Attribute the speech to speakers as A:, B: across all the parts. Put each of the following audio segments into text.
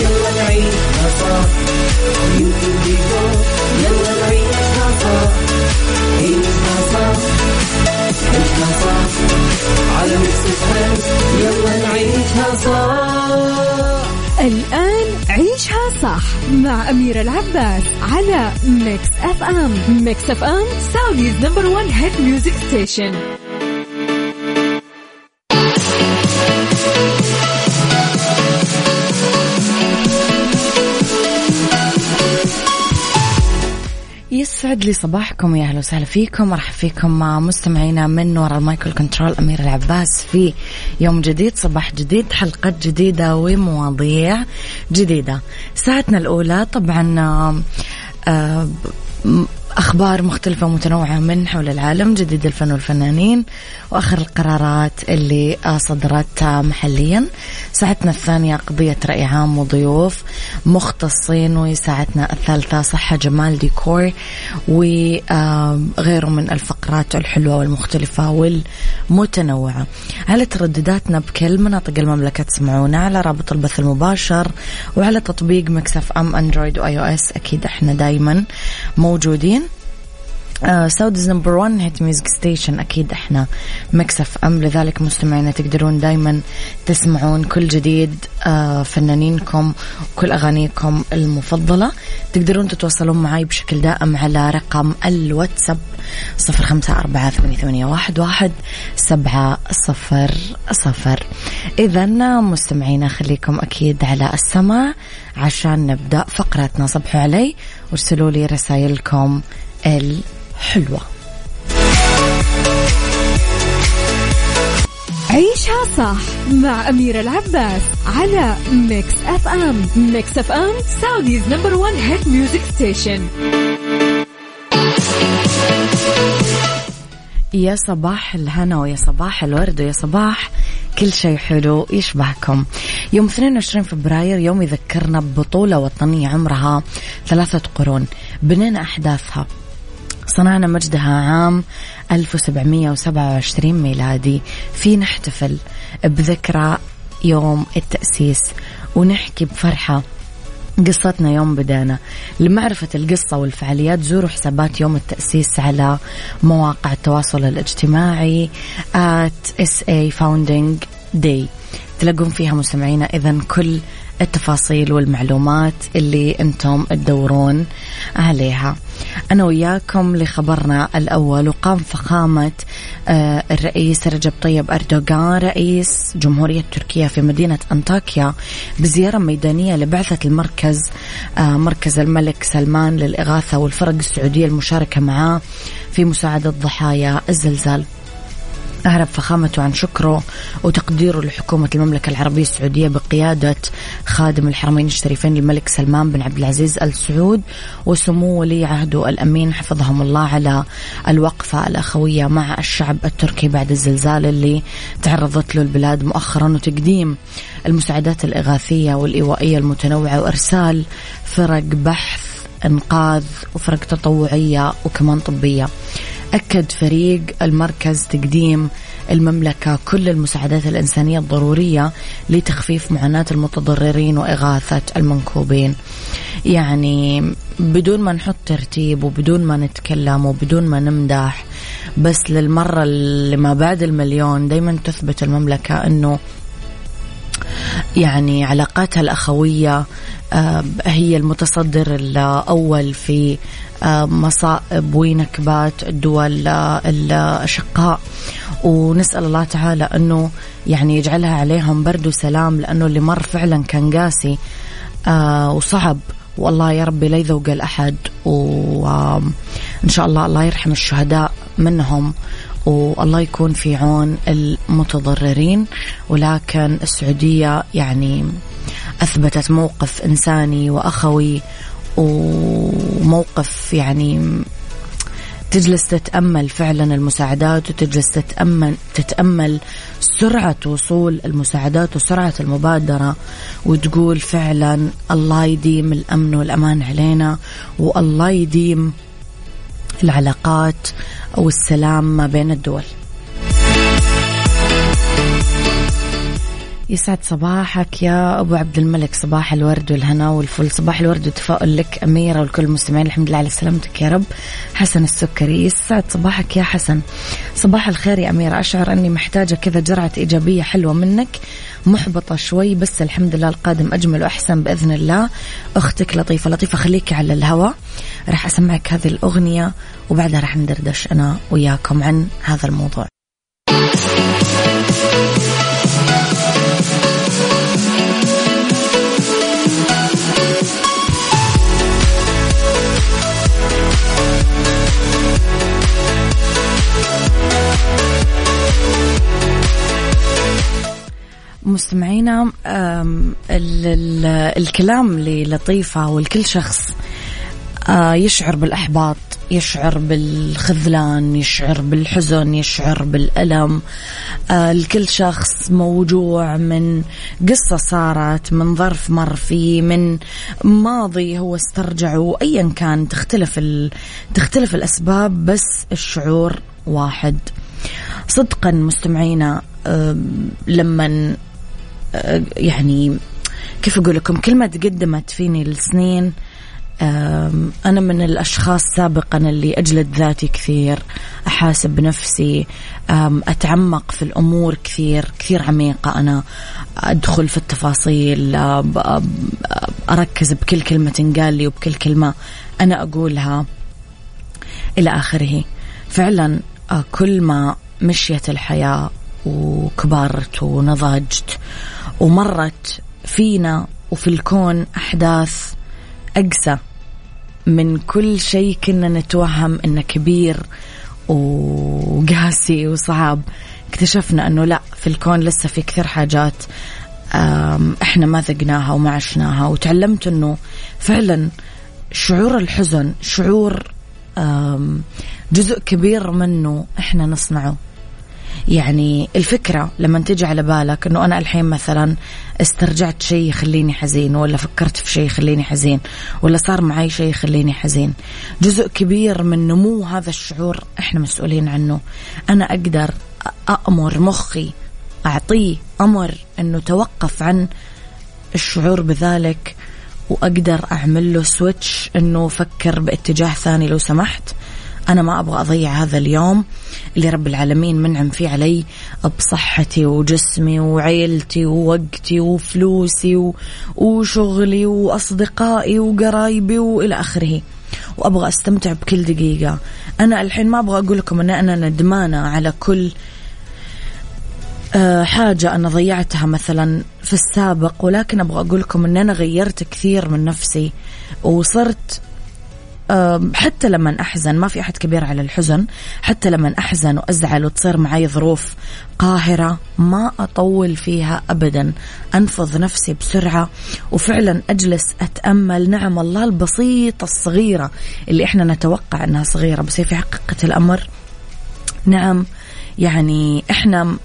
A: يلا نعيشها صح beauty وديكور يلا نعيشها صح عيشها صح عيشها صح على Mix
B: الآن عيشها صح مع أميرة العباس على Mix FM Mix FM Saudi's number one hit music station يسعد لي صباحكم يا أهلا وسهلا فيكم. مرحبا فيكم مع مستمعينا من وراء المايكل كنترول أمير العباس في يوم جديد صباح جديد حلقه جديدة ومواضيع جديدة. ساعتنا الأولى طبعا آه أخبار مختلفة ومتنوعة من حول العالم جديد الفن والفنانين وآخر القرارات اللي صدرت محليا. ساعتنا الثانية قضية رأي عام وضيوف مختصين وساعتنا الثالثة صحة جمال ديكور وغيره من الفقرات الحلوة والمختلفة والمتنوعة. على تردداتنا بكل مناطق المملكة تسمعونا على رابط البث المباشر وعلى تطبيق ميكس أف أم Android و iOS أكيد إحنا دايما موجودين. Saudi's number 1 hit music station أكيد إحنا ميكس أف أم. لذلك مستمعينا تقدرون دائما تسمعون كل جديد uh, فنانينكم وكل أغانيكم المفضلة. تقدرون تتواصلون معي بشكل دائم على رقم الواتساب صفر خمسة أربعة ثمانية, ثمانية واحد, واحد سبعة صفر صفر. إذا مستمعينا خليكم أكيد على السماع عشان نبدأ فقرتنا صبحوا علي وارسلوا لي رسائلكم الحلوة عيشها صح مع أميرة العباس على ميكس أف أم ميكس أف أم Saudi's number one hit music station
C: يا صباح الهنا ويا صباح الورد ويا صباح كل شيء حلو يشبهكم. يوم 22 فبراير يوم يذكرنا ببطولة وطنية عمرها ثلاثة قرون. بنينا أحداثها. صنعنا مجدها عام 1727 ميلادي. في نحتفل بذكرى يوم التأسيس ونحكي بفرحة قصتنا يوم بدأنا. لمعرفة القصة والفعاليات زوروا حسابات يوم التأسيس على مواقع التواصل الاجتماعي at SA Founding Day. تلاقون فيها مستمعينا إذا كل التفاصيل والمعلومات اللي أنتم تدورون عليها. أنا وياكم لخبرنا الأول وقام فخامة آه، الرئيس رجب طيب أردوغان رئيس جمهورية تركيا في مدينة أنطاكيا بزيارة ميدانية لبعثة المركز آه، مركز الملك سلمان للإغاثة والفرق السعودية المشاركة معاه في مساعدة ضحايا الزلزال. أعرب فخامته عن شكره وتقديره لحكومة المملكة العربية السعودية بقيادة خادم الحرمين الشريفين الملك سلمان بن عبد العزيز آل سعود وسمو ولي عهده الأمين حفظهم الله على الوقفة الأخوية مع الشعب التركي بعد الزلزال اللي تعرضت له البلاد مؤخرا وتقديم المساعدات الإغاثية والإيوائية المتنوعة وإرسال فرق بحث إنقاذ وفرق تطوعية وكمان طبية. أكد فريق المركز تقديم المملكة كل المساعدات الإنسانية الضرورية لتخفيف معاناة المتضررين وإغاثة المنكوبين. يعني بدون ما نحط ترتيب وبدون ما نتكلم وبدون ما نمدح بس للمرة اللي ما بعد المليون دايما تثبت المملكة أنه يعني علاقاتها الأخوية هي المتصدر الأول في آه، مصائب ونكبات الدول الأشقاء. ونسأل الله تعالى أنه يعني يجعلها عليهم برد وسلام لأنه اللي مر فعلا كان قاسي آه، وصعب. والله يا ربي لا يذوق الأحد. وإن شاء الله الله يرحم الشهداء منهم. والله يكون في عون المتضررين. ولكن السعودية يعني أثبتت موقف إنساني وأخوي وموقف يعني تجلس تتأمل فعلا المساعدات وتجلس تتأمل تتأمل سرعة وصول المساعدات وسرعة المبادرة وتقول فعلا الله يديم الأمن والأمان علينا والله يديم العلاقات والسلام ما بين الدول. يسعد صباحك يا أبو عبد الملك. صباح الورد والهنا والفل. صباح الورد والتفاؤل لك أميرة ولكل المستمعين. الحمد لله على سلامتك يا رب. حسن السكري يسعد صباحك يا حسن. صباح الخير يا أميرة. أشعر أني محتاجة كذا جرعة إيجابية حلوة منك. محبطة شوي بس الحمد لله القادم أجمل وأحسن بإذن الله. أختك لطيفة. لطيفة خليكي على الهواء راح أسمعك هذه الأغنية وبعدها راح ندردش أنا وياكم عن هذا الموضوع. الكلام للطيفة والكل شخص. آه، يشعر بالإحباط يشعر بالخذلان يشعر بالحزن يشعر بالألم. آه، الكل شخص موجوع من قصة صارت من ظرف مر فيه من ماضي هو استرجعه أيا كان تختلف تختلف الأسباب بس الشعور واحد. صدقا مستمعينا لما يعني كيف أقول لكم؟ كلمة تقدمت فيني السنين أنا من الأشخاص سابقا اللي أجلد ذاتي كثير أحاسب بنفسي أتعمق في الأمور كثير كثير عميقة. أنا أدخل في التفاصيل أركز بكل كلمة تنقال لي وبكل كلمة أنا أقولها إلى آخره. فعلا كل ما مشيت الحياة وكبرت ونضجت ومرت فينا وفي الكون أحداث أقسى من كل شيء كنا نتوهم إنه كبير وقاسي وصعب. اكتشفنا إنه لا في الكون لسه في كثير حاجات إحنا ما ذقناها وما عشناها. وتعلمت إنه فعلا شعور الحزن شعور جزء كبير منه إحنا نصنعه. يعني الفكرة لما تجي على بالك إنه أنا الحين مثلا استرجعت شيء يخليني حزين ولا فكرت في شيء يخليني حزين ولا صار معي شيء يخليني حزين. جزء كبير من نمو هذا الشعور إحنا مسؤولين عنه. أنا أقدر أأمر مخي أعطيه أمر أنه توقف عن الشعور بذلك وأقدر أعمل له سويتش أنه فكر باتجاه ثاني لو سمحت. أنا ما أبغى أضيع هذا اليوم اللي رب العالمين منعم فيه علي بصحتي وجسمي وعيلتي ووقتي وفلوسي وشغلي وأصدقائي وقرايبي وإلى آخره. وأبغى أستمتع بكل دقيقة. أنا الحين ما أبغى أقول لكم أن أنا ندمانة على كل آه، حاجة أنا ضيعتها مثلا في السابق ولكن أبغى أقول لكم أن أنا غيرت كثير من نفسي وصرت حتى لما أحزن ما في أحد كبير على الحزن. حتى لما أحزن وأزعل وتصير معي ظروف قاهرة ما أطول فيها أبدا. أنفض نفسي بسرعة وفعلا أجلس أتأمل نعم الله البسيطة الصغيرة اللي إحنا نتوقع أنها صغيرة بس هي في حقيقة الأمر. نعم يعني إحنا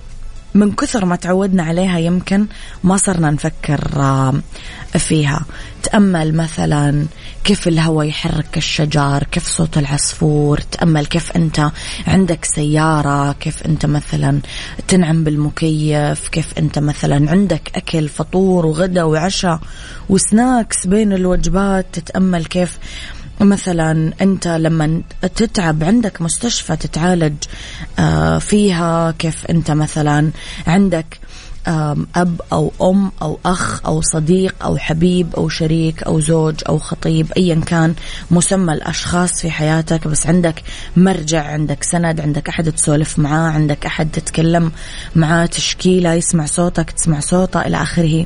C: من كثر ما تعودنا عليها يمكن ما صرنا نفكر فيها. تأمل مثلا كيف الهواء يحرك الشجر كيف صوت العصفور تأمل كيف أنت عندك سيارة كيف أنت مثلا تنعم بالمكيف كيف أنت مثلا عندك أكل فطور وغدا وعشاء وسناكس بين الوجبات تتأمل كيف مثلا أنت لما تتعب عندك مستشفى تتعالج آه، فيها كيف أنت مثلا عندك أب أو أم أو أخ أو صديق أو حبيب أو شريك أو زوج أو خطيب أيا كان مسمى الأشخاص في حياتك بس عندك مرجع عندك سند عندك أحد تسولف معاه عندك أحد تتكلم معاه تشكيله يسمع صوتك تسمع صوته إلى آخره.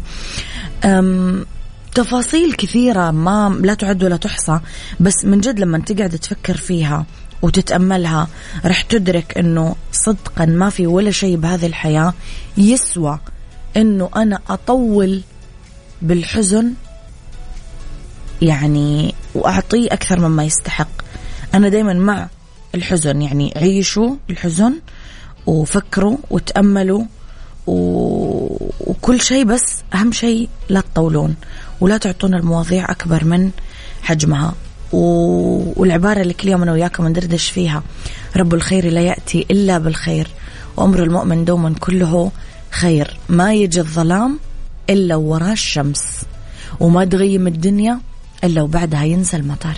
C: تفاصيل كثيرة ما لا تعد ولا تحصى بس من جد لما تقعد تفكر فيها وتتأملها رح تدرك إنه صدقا ما في ولا شيء بهذه الحياة يسوى إنه أنا أطول بالحزن يعني وأعطيه أكثر مما يستحق. أنا دايما مع الحزن يعني عيشوا الحزن وفكروا وتأملوا و... وكل شيء بس أهم شيء لا تطولون. ولا تعطون المواضيع أكبر من حجمها. والعبارة اللي كل يوم أنا وياكم ندردش فيها رب الخير لا يأتي إلا بالخير وأمر المؤمن دوما كله خير ما يجي الظلام إلا وراه الشمس وما تغيم الدنيا إلا وبعدها ينزل المطر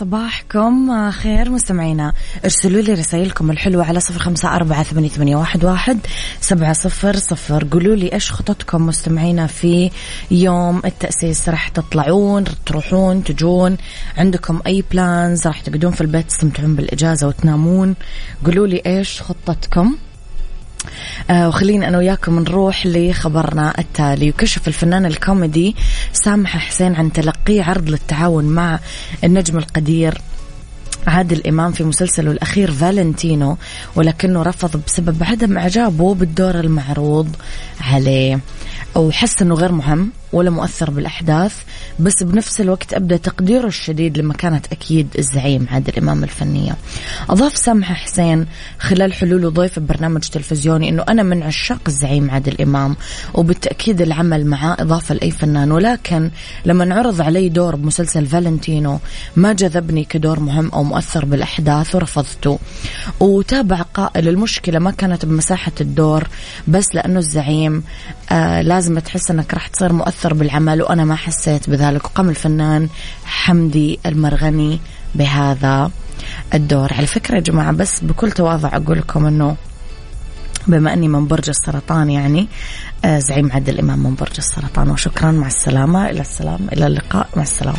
C: صباحكم خير مستمعينا. ارسلوا لي رسائلكم الحلوة على صفر خمسة أربعة ثمانية, واحد سبعة صفر صفر. قولوا لي إيش خططكم مستمعينا في يوم التأسيس؟ راح تطلعون تروحون تجون؟ عندكم أي plans راح تقعدون في البيت تستمتعون بالإجازة وتنامون؟ قولوا لي إيش خطتكم آه وخلينا أنا وياكم نروح لخبرنا التالي. وكشف الفنان الكوميدي سامح حسين عن تلقيه عرض للتعاون مع النجم القدير عادل إمام في مسلسله الأخير فالنتينو ولكنه رفض بسبب عدم إعجابه بالدور المعروض عليه. وحس أنه غير مهم ولا مؤثر بالأحداث بس بنفس الوقت أبدأ تقديره الشديد لمكانة أكيد الزعيم عادل إمام الفنية. أضاف سامح حسين خلال حلوله ضيف ببرنامج تلفزيوني أنه أنا من عشاق الزعيم عادل إمام وبالتأكيد العمل معاه إضافة لأي فنان. ولكن لما عرض علي دور بمسلسل فالنتينو ما جذبني كدور مهم أو مؤثر بالأحداث ورفضته. وتابع قائل المشكلة ما كانت بمساحة الدور بس لأنه الزعيم آه لازم تحس أنك راح تصير مؤثر بالعمل وأنا ما حسيت بذلك. وقام الفنان حمدي المرغني بهذا الدور. على فكرة يا جماعة بس بكل تواضع أقول لكم أنه بما أني من برج السرطان يعني آه، زعيم عادل الإمام من برج السرطان. وشكرا مع السلامة. إلى السلام. إلى اللقاء. مع السلامة.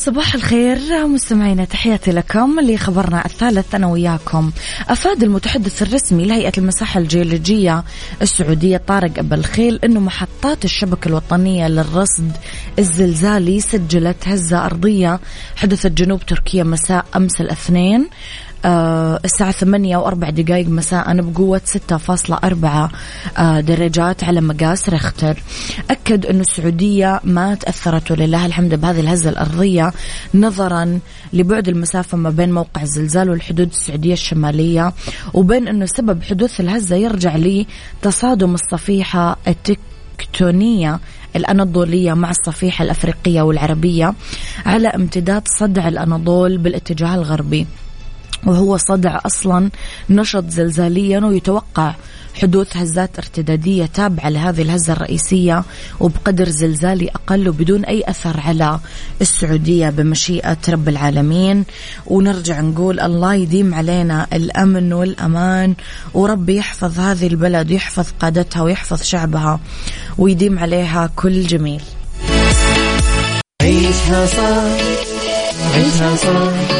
C: صباح الخير. مستمعينا تحياتي لكم لخبرنا الثالث. أنا وياكم أفاد المتحدث الرسمي لهيئة المساحة الجيولوجية السعودية طارق أبا الخيل أنه محطات الشبكة الوطنية للرصد الزلزالي سجلت هزة أرضية. حدثت جنوب تركيا مساء أمس الاثنين. الساعة ثمانية وأربع دقائق مساء بقوة ستة فاصلة أربعة آه درجات على مقاس ريختر. أكد أن السعودية ما تأثرت ولله الحمد بهذه الهزة الأرضية نظرا لبعد المسافة ما بين موقع الزلزال والحدود السعودية الشمالية وبين أنه سبب حدوث الهزة يرجع لتصادم الصفيحة التكتونية الأناضولية مع الصفيحة الأفريقية والعربية على امتداد صدع الأناضول بالاتجاه الغربي. وهو صدع أصلا نشط زلزاليا ويتوقع حدوث هزات ارتدادية تابعة لهذه الهزة الرئيسية وبقدر زلزالي أقل وبدون أي أثر على السعودية بمشيئة رب العالمين. ونرجع نقول الله يديم علينا الأمن والأمان وربي يحفظ هذه البلد ويحفظ قادتها ويحفظ شعبها ويديم عليها كل جميل. عيشها صار عيشها صار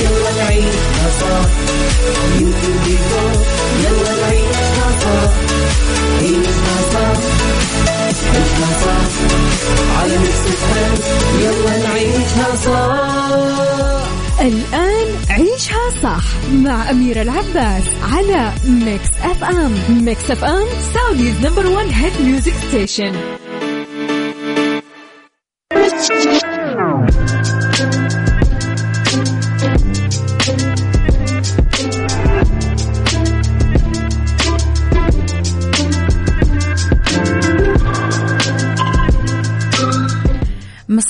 C: يلا نعيشها صح يلا نعيشها صح عيشها صح عيشها صح على صح
D: الآن عيشها صح مع أميرة العباس على ميكس أف أم ميكس أف أم Saudi's number one hit music station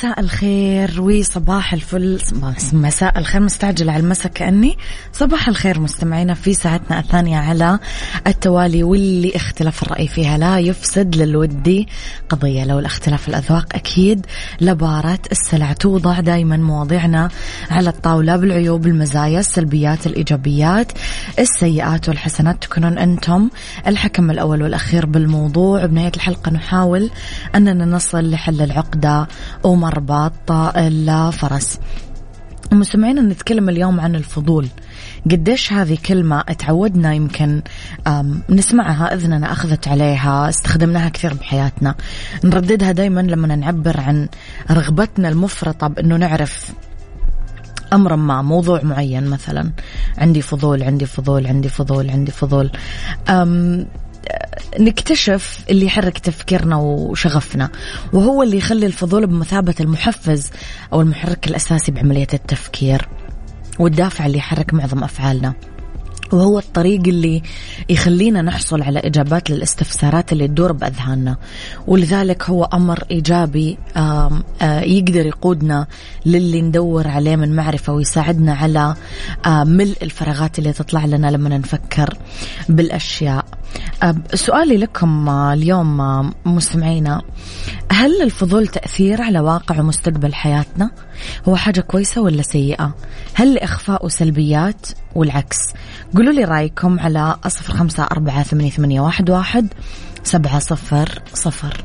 C: مساء الخير وصباح الفل. مساء الخير مستعجلة على المساء كأني. صباح الخير مستمعينا في ساعتنا الثانية على التوالي واللي اختلاف الرأي فيها لا يفسد للودي قضية لو الاختلاف الأذواق أكيد. لبارة السلع توضع دائما مواضيعنا على الطاولة بالعيوب المزايا السلبيات الإيجابيات السيئات والحسنات. تكونون أنتم الحكم الأول والأخير بالموضوع. بنهاية الحلقة نحاول أننا نصل لحل العقدة. ومربط الفرس مستمعينا نتكلم اليوم عن الفضول. قديش هذه كلمة تعودنا يمكن نسمعها إذننا أخذت عليها استخدمناها كثير بحياتنا. نرددها دايما لما نعبر عن رغبتنا المفرطة بأنه نعرف امرا ما موضوع معين مثلا. عندي فضول عندي فضول عندي فضول عندي فضول. أم نكتشف اللي يحرك تفكيرنا وشغفنا وهو اللي يخلي الفضول بمثابة المحفز أو المحرك الأساسي بعملية التفكير والدافع اللي يحرك معظم أفعالنا. وهو الطريق اللي يخلينا نحصل على إجابات للاستفسارات اللي تدور بأذهاننا. ولذلك هو أمر إيجابي يقدر يقودنا للي ندور عليه من معرفة ويساعدنا على ملء الفراغات اللي تطلع لنا لما نفكر بالأشياء. سؤالي لكم اليوم مستمعينا هل الفضول تأثير على واقع ومستقبل حياتنا؟ هو حاجة كويسة ولا سيئة؟ هل لإخفاء سلبيات والعكس؟ قولوا لي رأيكم على صفر خمسة أربعة ثمانية, واحد سبعة صفر صفر.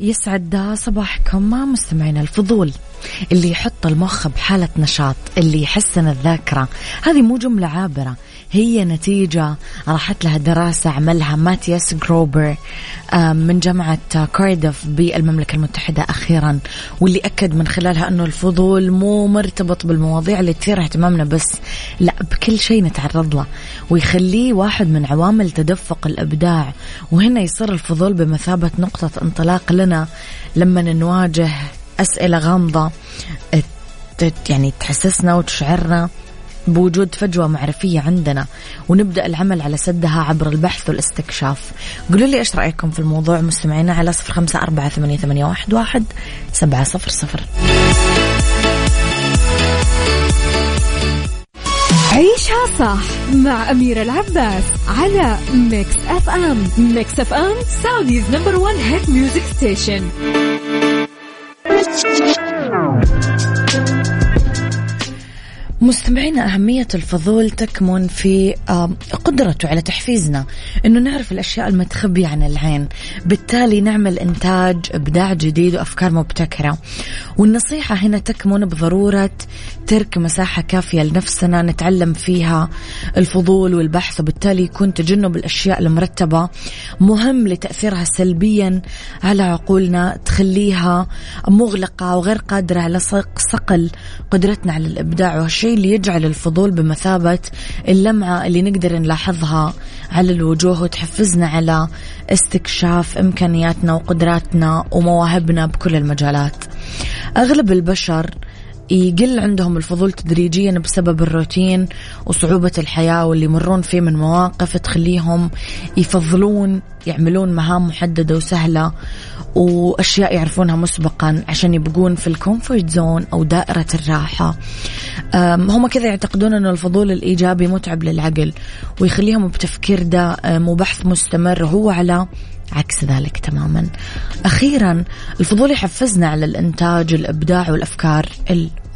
C: يسعد صباحكم مع مستمعينا الفضول. اللي يحط المخ بحالة نشاط اللي يحسن الذاكرة. هذه مو جملة عابرة. هي نتيجة راحت لها دراسة عملها ماتياس جروبر من جامعة كاردف بالمملكة المتحدة أخيرا واللي أكد من خلالها أنه الفضول مو مرتبط بالمواضيع اللي تثير اهتمامنا بس لا بكل شيء نتعرض له ويخليه واحد من عوامل تدفق الإبداع وهنا يصير الفضول بمثابة نقطة انطلاق لنا لما نواجه أسئلة غامضة يعني تحسسنا وتشعرنا بوجود فجوة معرفية عندنا ونبدأ العمل على سدها عبر البحث والاستكشاف. قولوا لي إيش رأيكم في الموضوع؟ مستمعينا على صفر خمسة أربعة ثمانية, واحد سبعة صفر صفر.
D: عيشها صح مع أميرة العباس على ميكس أف أم ميكس أف أم Saudi's number one hit music station
C: مستمعينا أهمية الفضول تكمن في قدرته على تحفيزنا أنه نعرف الأشياء المتخبية عن العين. بالتالي نعمل إنتاج إبداع جديد وأفكار مبتكرة. والنصيحة هنا تكمن بضرورة ترك مساحة كافية لنفسنا نتعلم فيها الفضول والبحث. وبالتالي يكون تجنب الأشياء المرتبة مهم لتأثيرها سلبيا على عقولنا تخليها مغلقة وغير قادرة على صقل قدرتنا على الإبداع. وهالشيء الشيء اللي يجعل الفضول بمثابة اللمعة اللي نقدر نلاحظها على الوجوه وتحفزنا على استكشاف إمكانياتنا وقدراتنا ومواهبنا بكل المجالات. أغلب البشر يقل عندهم الفضول تدريجيا بسبب الروتين وصعوبة الحياة واللي يمرون فيه من مواقف تخليهم يفضلون يعملون مهام محددة وسهلة وأشياء يعرفونها مسبقا عشان يبقون في ال comfort zone أو دائرة الراحة. هم كذا يعتقدون أن الفضول الإيجابي متعب للعقل ويخليهم بتفكير دائم وبحث مستمر وهو على عكس ذلك تماما. أخيرا الفضول يحفزنا على الإنتاج الإبداع والأفكار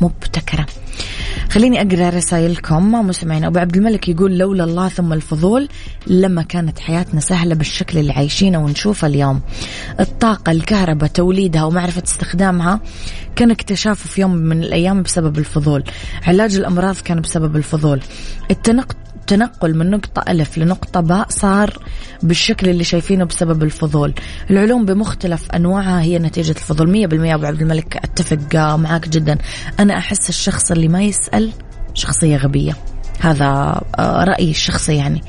C: مبتكرة خليني أقرأ رسائلكم. مستمعين أبو عبد الملك يقول لولا الله ثم الفضول لما كانت حياتنا سهلة بالشكل اللي عايشينه ونشوفه اليوم. الطاقة الكهرباء توليدها ومعرفة استخدامها كان اكتشافه في يوم من الأيام بسبب الفضول. علاج الأمراض كان بسبب الفضول. التنقل التنقل من نقطة ألف لنقطة باء صار بالشكل اللي شايفينه بسبب الفضول. العلوم بمختلف أنواعها هي نتيجة الفضول. مية بالمية أبو عبد الملك أتفق معك جدا. أنا أحس الشخص اللي ما يسأل شخصية غبية. هذا آه، رأيي الشخصي يعني.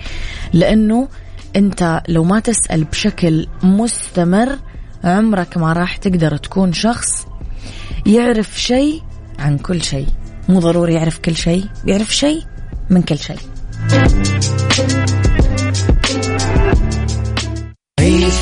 C: لأنه أنت لو ما تسأل بشكل مستمر عمرك ما راح تقدر تكون شخص يعرف شيء عن كل شيء. مو ضروري يعرف كل شيء يعرف شيء من كل شيء.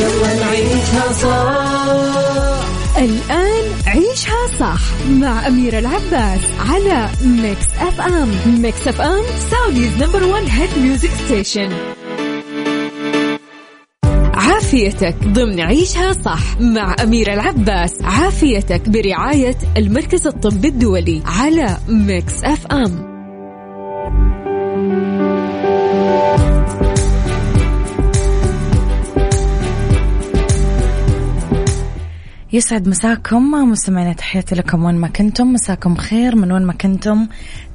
A: يلا نعيشها
D: الآن عيشها صح مع أميرة العباس على ميكس أف أم ميكس أف أم Saudi's number one hit music station عافيتك ضمن عيشها صح مع أميرة العباس. عافيتك برعاية المركز الطبي الدولي على ميكس أف أم.
C: يسعد مساكم مستمعينا تحياتي لكم وين ما كنتم. مساكم خير من وين ما كنتم.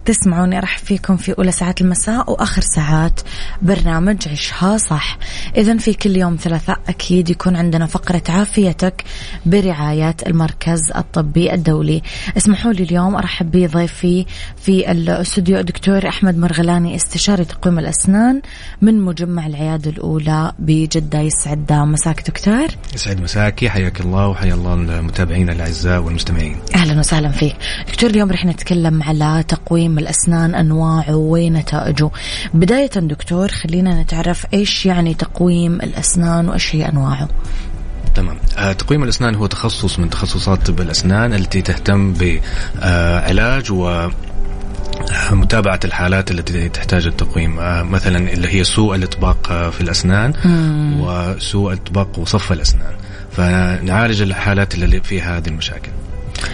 C: تسمعوني ارحب فيكم في أولى ساعات المساء وآخر ساعات برنامج عشها صح. اذا في كل يوم ثلاثاء أكيد يكون عندنا فقرة عافيتك برعايه المركز الطبي الدولي. اسمحوا لي اليوم أرحب بضيفي في الاستوديو الدكتور أحمد مرغلاني استشاري تقويم الأسنان من مجمع العيادة الأولى بجدة يسعد. مساك دكتور.
E: يسعد مساكي حياك الله وحيا الله المتابعين الأعزاء والمستمعين.
C: أهلا وسهلا فيك. دكتور اليوم رح نتكلم على تقويم الأسنان أنواعه ونتائجه بداية دكتور خلينا نتعرف إيش يعني تقويم الأسنان وإيش هي أنواعه.
E: تمام. آه تقويم الأسنان هو تخصص من تخصصات طب الاسنان التي تهتم بعلاج و متابعة الحالات التي تحتاج التقويم. آه مثلا اللي هي سوء الإطباق آه، في الأسنان مم. وسوء الإطباق وصف الأسنان. فنعالج الحالات اللي فيها هذه المشاكل.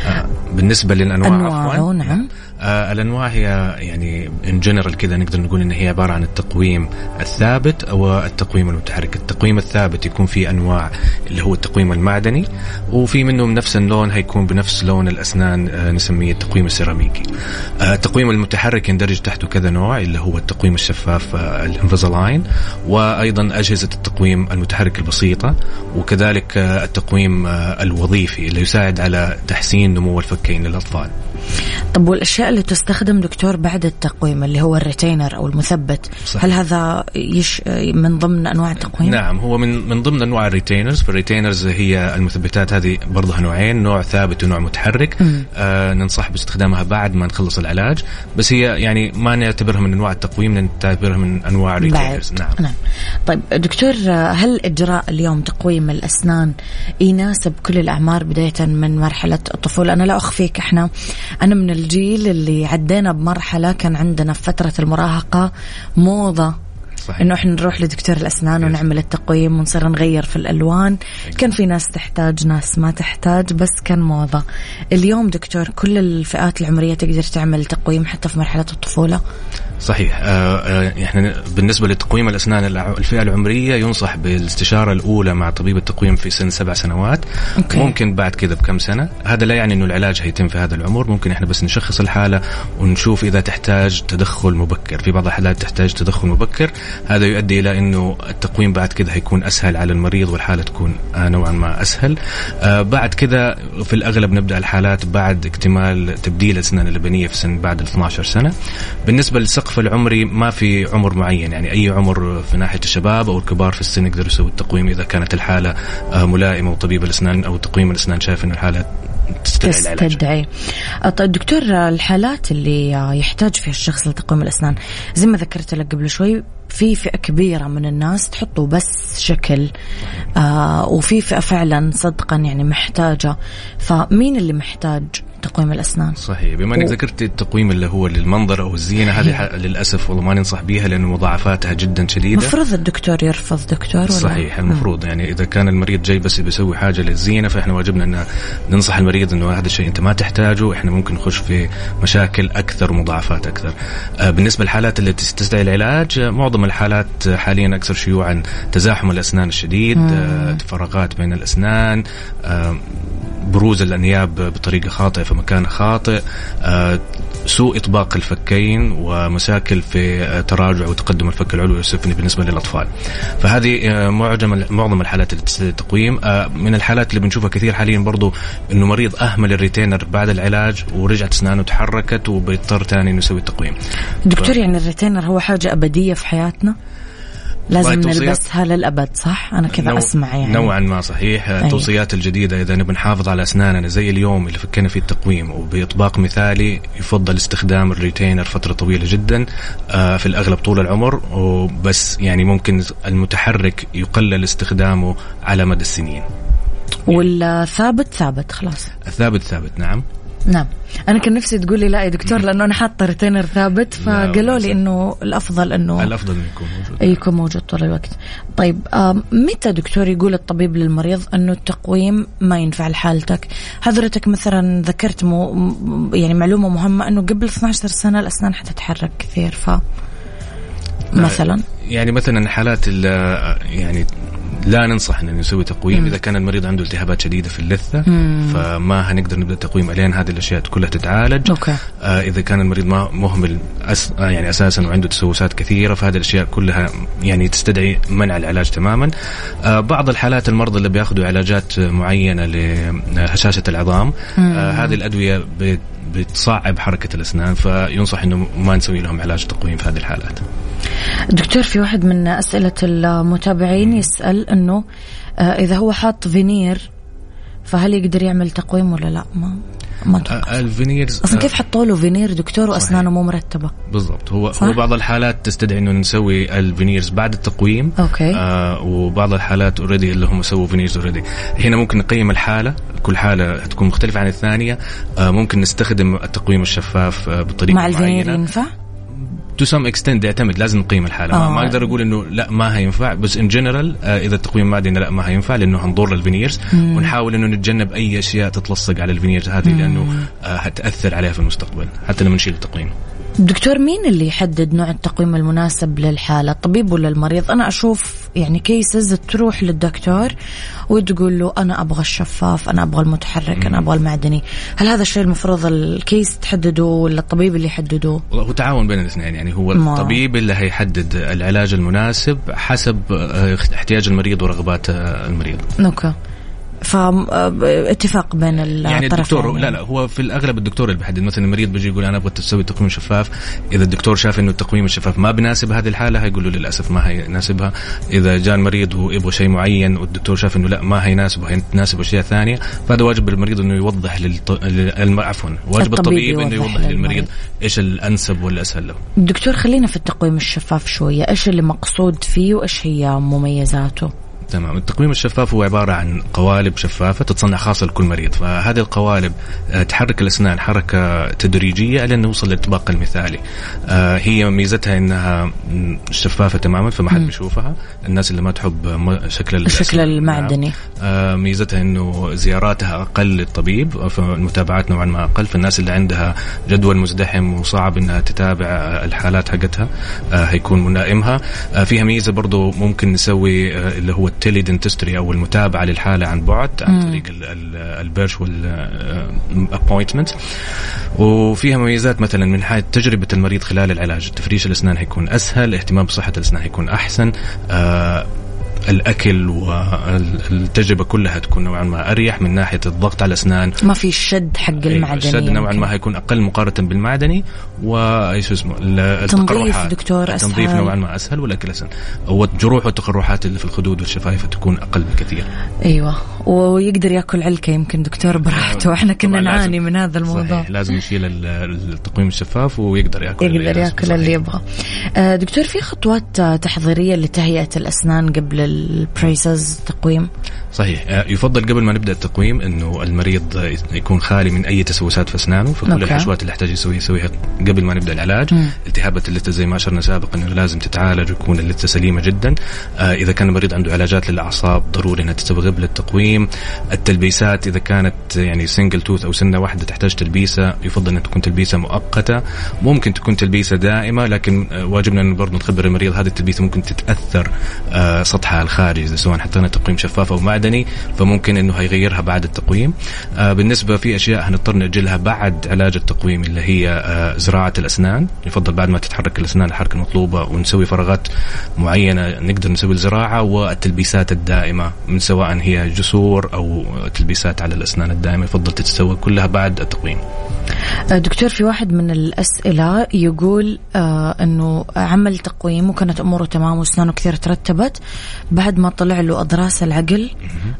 E: آه بالنسبة للأنواع
C: أنواعه نعم.
E: آه الأنواع هي يعني in general كذا نقدر نقول إن هي عبارة عن التقويم الثابت أو التقويم المتحرك، التقويم الثابت يكون في أنواع اللي هو التقويم المعدني وفي منهم نفس اللون هيكون بنفس لون الأسنان آه نسميه التقويم السيراميكي. آه التقويم المتحرك يندرج تحته كذا نوع اللي هو التقويم الشفاف آه ال Invisalign وأيضا أجهزة التقويم المتحرك البسيطة وكذلك آه التقويم آه الوظيفي اللي يساعد على تحسين نمو الفكين للأطفال.
C: طب والأشياء اللي تستخدم دكتور بعد التقويم اللي هو ال retainer أو المثبت. صحيح. هل هذا إيش من ضمن أنواع التقويم؟
E: نعم هو من من ضمن أنواع ال retainers. فال retainers هي المثبتات هذه برضها نوعين نوع ثابت ونوع متحرك. آه ننصح باستخدامها بعد ما نخلص العلاج. بس هي يعني ما نعتبرها من أنواع التقويم نعتبرها من أنواع ال retainers.
C: نعم. نعم. طيب دكتور هل إجراء اليوم تقويم الأسنان يناسب كل الأعمار بداية من مرحلة الطفولة؟ أنا لا أخفيك إحنا أنا من الجيل اللي عدينا بمرحلة كان عندنا في فترة المراهقة موضة. صحيح. إنه إحنا نروح لدكتور الأسنان yes. ونعمل التقويم ونصير نغير في الألوان. كان في ناس تحتاج ناس ما تحتاج بس كان موضة. اليوم دكتور كل الفئات العمرية تقدر تعمل تقويم حتى في مرحلة الطفولة.
E: صحيح. آه، آه، إحنا بالنسبة لتقويم الأسنان الفئة العمرية ينصح بالاستشارة الأولى مع طبيب التقويم في سن سبع سنوات. أوكي. ممكن بعد كذا بكم سنة. هذا لا يعني إنه العلاج هيتم في هذا العمر. ممكن إحنا بس نشخص الحالة ونشوف إذا تحتاج تدخل مبكر. في بعض الحالات تحتاج تدخل مبكر. هذا يؤدي إلى إنه التقويم بعد كذا حيكون أسهل على المريض والحالة تكون آه، نوعا ما أسهل. بعد كذا في الأغلب نبدأ الحالات بعد اكتمال تبديل الأسنان اللبنيه في سن بعد ال 12 سنة. بالنسبة للسقف العمري ما في عمر معين يعني أي عمر في ناحية الشباب أو الكبار في السن يقدر يسوي التقويم إذا كانت الحالة ملائمة وطبيب الأسنان أو تقويم الأسنان شايف انه الحالة
C: تستدعي, تستدعي. طيب دكتور الحالات اللي يحتاج فيها الشخص لتقويم الأسنان زي ما ذكرت لك قبل شوي في فئة كبيرة من الناس تحطوا بس شكل آه وفي فئة فعلا صدقا يعني محتاجة. فمين اللي محتاج؟ تقويم الأسنان.
E: صحيح. بما أنك ذكرت التقويم اللي هو للمنظر أو الزينة هذه للأسف والله ما ننصح بها لأنه مضاعفاتها جدا شديدة.
C: المفروض الدكتور يرفض دكتور ولا؟
E: صحيح المفروض. م. يعني إذا كان المريض جاي بس بيسوي حاجة للزينة فإحنا واجبنا أن ننصح المريض إنه هذا الشيء أنت ما تحتاجه. إحنا ممكن نخش في مشاكل أكثر ومضاعفات أكثر. آه بالنسبة للحالات التي تستدعي العلاج معظم الحالات حاليا أكثر شيوعا تزاحم الأسنان الشديد آه فراغات بين الأسنان آه بروز الأنياب بطريقة خاطئة مكان خاطئ آه، سوء إطباق الفكين ومشاكل في آه، تراجع وتقدم الفك العلوي والسفلي بالنسبة للأطفال. فهذه آه، معظم معظم الحالات اللي تستدعي التقويم. من الحالات اللي بنشوفها كثير حاليا برضو إنه مريض أهمل الريتينر بعد العلاج ورجعت أسنانه تحركت وبيضطر ثاني إنه يسوي التقويم.
C: دكتور ف... يعني الريتينر هو حاجة أبدية في حياتنا؟ لازم نلبسها للأبد صح؟ أنا كذا نوع أسمع يعني.
E: نوعا ما صحيح. أيه. التوصيات الجديدة إذا نبي نحافظ على أسناننا زي اليوم اللي فكينا فيه التقويم وبإطباق مثالي يفضل استخدام الريتينر فترة طويلة جدا آه في الأغلب طول العمر وبس يعني ممكن المتحرك يقلل استخدامه على مدى السنين.
C: والثابت ثابت خلاص.
E: الثابت ثابت نعم.
C: نعم. أنا كان نفسي تقول لي لا يا دكتور لأنه أنا حاطة retainer ثابت فقالوا لي إنه الأفضل إنه
E: الأفضل إنه يكون موجود.
C: يكون موجود طول الوقت. طيب متى دكتور يقول الطبيب للمريض إنه التقويم ما ينفع لحالتك؟ حضرتك مثلا ذكرت مو يعني معلومة مهمة إنه قبل 12 سنة الأسنان حتتحرك كثير ف مثلا؟
E: يعني مثلا حالات يعني لا ننصح أن نسوي تقويم مم. إذا كان المريض عنده التهابات شديدة في اللثة مم. فما هنقدر نبدأ تقويم الين هذه الأشياء كلها تتعالج
C: okay.
E: آه إذا كان المريض ما مهمل أس آه يعني أساسا وعنده تسوسات كثيرة فهذه الأشياء كلها يعني تستدعي منع العلاج تماما آه بعض الحالات المرضى اللي بياخذوا علاجات معينة لهشاشة العظام آه هذه الأدوية بتصعب حركة الأسنان فينصح إنه ما نسوي لهم علاج تقويم في هذه الحالات.
C: دكتور في واحد من أسئلة المتابعين يسأل إنه آه، إذا هو حاط فينير فهل يقدر يعمل تقويم ولا لا؟ ما ما ال
E: veneers
C: أصلا كيف حطوا له فينير دكتور وأسنانه مو مرتبة؟
E: بالضبط. هو صح؟ هو بعض الحالات تستدعي إنه نسوي ال veneers بعد التقويم
C: okay.
E: آه وبعض الحالات already اللي هم سووا veneers already هنا ممكن نقيم الحالة كل حالة تكون مختلفة عن الثانية آه ممكن نستخدم التقويم الشفاف آه بطريقة
C: مع الفينير ينفع؟
E: to some extent يعتمد لازم نقيم الحالة آه. ما أقدر أقول إنه لا ما هينفع بس in general آه إذا التقويم ما لا ما هينفع لأنه هنضر ال veneers مم. ونحاول إنه نتجنب أي أشياء تتلصق على ال veneers هذه مم. لأنه آه هتأثر عليها في المستقبل حتى لما نشيل التقويم
C: دكتور مين اللي يحدد نوع التقويم المناسب للحالة؟ الطبيب ولا المريض؟ أنا أشوف يعني cases تروح للدكتور وتقول له أنا أبغى الشفاف أنا أبغى المتحرك أنا أبغى المعدني. هل هذا الشيء المفروض ال case تحدده ولا الطبيب اللي يحدده؟
E: هو تعاون بين الاثنين. يعني هو ما. الطبيب اللي هيحدد العلاج المناسب حسب آه، احتياج المريض ورغبات آه، المريض.
C: okay. فاتفاق بين الطرفين
E: يعني الدكتور يعني. لا لا هو في الأغلب الدكتور اللي بيحدد مثلا المريض بيجي يقول أنا أبغى تسوي تقويم شفاف إذا الدكتور شاف إنه التقويم الشفاف ما بناسب هذه الحالة هيقول له للأسف ما هيناسبها. إذا جاء المريض ويبغى شيء معين والدكتور شاف إنه لا ما هيناسبه هيناسب أشياء ثانية فهذا واجب المريض إنه يوضح للط... عفوا واجب الطبيب إنه يوضح للمريض. إيش الأنسب والاسهل له.
C: دكتور خلينا في التقويم الشفاف شوية. إيش اللي مقصود فيه وإيش هي مميزاته؟
E: تمام. التقويم الشفاف هو عبارة عن قوالب شفافة تتصنع خاصة لكل مريض. فهذه القوالب آه، تحرك الأسنان حركة تدريجية لين نوصل للإطباق المثالي. آه، هي ميزتها أنها شفافة تماما فما حد بيشوفها. الناس اللي ما تحب شكل
C: الشكل المعدني.
E: آه، ميزتها أنه زياراتها أقل للطبيب فالمتابعات نوعا ما أقل. فالناس اللي عندها جدول مزدحم وصعب أنها تتابع الحالات حقتها هيكون ملائمها فيها ميزة برضو ممكن نسوي اللي هو التيلي دنتستري أو المتابعة للحالة عن بعد عن طريق ال virtual appointment وفيها مميزات مثلا من حيث تجربة المريض خلال العلاج. تفريش الأسنان هيكون أسهل اهتمام بصحة الأسنان هيكون أحسن آه الأكل والتجربة كلها تكون نوعا ما أريح من ناحية الضغط على الاسنان
C: ما في الشد حق أيوة، المعدني
E: الشد نوعا ما هيكون أقل مقارنة بالمعدني وايش اسمه
C: التنظيف دكتور أسهل.
E: التنظيف نوعا ما أسهل والاكل أسهل. والجروح والتقرحات اللي في الخدود والشفايف تكون أقل بكثير.
C: أيوه. ويقدر يأكل علكه يمكن دكتور براحته. وإحنا كنا نعاني من هذا الموضوع. صحيح.
E: لازم يشيل التقويم الشفاف ويقدر يأكل
C: يقدر يأكل اللي يبغى. آه، دكتور في خطوات تحضيرية لتهيئة الأسنان قبل ال braces تقويم؟
E: صحيح. آه، يفضل قبل ما نبدأ التقويم إنه المريض يكون خالي من أي تسوسات في أسنانه فكل okay. الحشوات اللي يحتاج يسويها يسويها قبل ما نبدأ العلاج. م. التهابات اللثه زي ما أشرنا سابقا إنه لازم تتعالج ويكون اللثة سليمة جدا. آه إذا كان المريض عنده علاجات للأعصاب ضروري إنها تتسوي قبل التقويم. التلبيسات إذا كانت يعني سنجل توث أو سنة واحدة تحتاج تلبيسة يفضل إنها تكون تلبيسة مؤقتة. ممكن تكون تلبيسة دائمة لكن آه، واجبنا إنه برضه نخبر المريض هذه التلبيسة ممكن تتأثر آه سطحها الخارجي سواء حطينا تقويم شفاف أو معدني فممكن إنه هيغيرها بعد التقويم. آه بالنسبة في أشياء هنضطر نأجلها بعد علاج التقويم اللي هي آه زراعة الأسنان. يفضل بعد ما تتحرك الأسنان الحركه المطلوبه ونسوي فراغات معينة نقدر نسوي الزراعة والتلبيسات الدائمة من سواء هي جسور أو تلبيسات على الأسنان الدائمة. يفضل تتسوى كلها بعد التقويم.
C: دكتور في واحد من الأسئلة يقول آه أنه عمل تقويم وكانت أموره تمام وأسنانه كثير ترتبت بعد ما طلع له أضراس العقل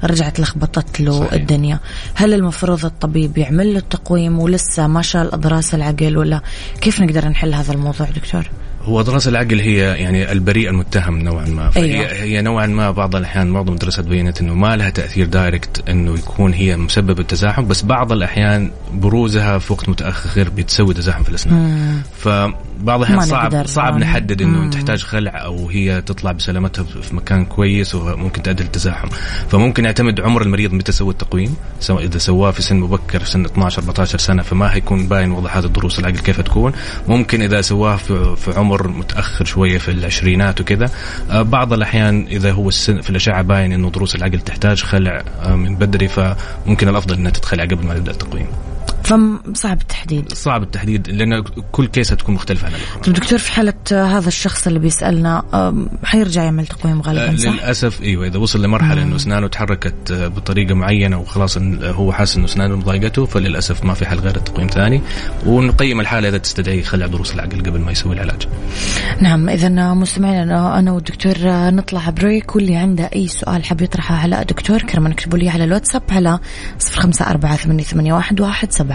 C: رجعت لخبطت له صحيح. الدنيا هل المفروض الطبيب يعمل له التقويم ولسه ما شال أضراس العقل ولا كيف نقدر نحل هذا الموضوع دكتور؟
E: هو دراسة العقل هي يعني البريء المتهم نوعا ما. فهي أيوة. هي نوعا ما بعض الأحيان معظم الدراسات بينت أنه ما لها تأثير دايركت أنه يكون هي مسبب التزاحم بس بعض الأحيان بروزها في وقت متأخر بتسوي تزاحم في الأسنان. فبعض الأحيان صعب صعب نحدد أنه. تحتاج خلع أو هي تطلع بسلامتها في مكان كويس وممكن تؤدي للتزاحم. فممكن يعتمد عمر المريض متى سوى التقويم. سواء إذا سواه في سن مبكر في سن 12 14 سنة فما هيكون باين وضحات الضروس العقل كيف تكون. ممكن إذا سواه في عمر عمر متأخر شوية في العشرينات وكذا. آه، بعض الأحيان إذا هو السن في الأشعة باين إنه ضروس العقل تحتاج خلع آه، من بدري فممكن الأفضل إنها تتخلع قبل ما يبدا التقويم.
C: فصعب التحديد.
E: صعب التحديد لأن كل كيس تكون مختلفة عن
C: طيب دكتور في حالة هذا الشخص اللي بيسألنا حيرجع يعمل تقويم غالبا صح؟
E: للأسف إيوه إذا وصل لمرحلة إنه اسنانه تحركت آه، بطريقة معينة وخلاص هو حاسس إنه اسنانه مضايقته فللأسف ما في حل غير التقويم ثاني. ونقيم الحالة إذا تستدعي خلع ضروس العقل قبل ما يسوي العلاج.
C: نعم اذا مستمعينا أنا والدكتور نطلع break واللي عنده أي سؤال حاب يطرحه على الدكتور كرما اكتبوا لي على الواتساب على 0548811700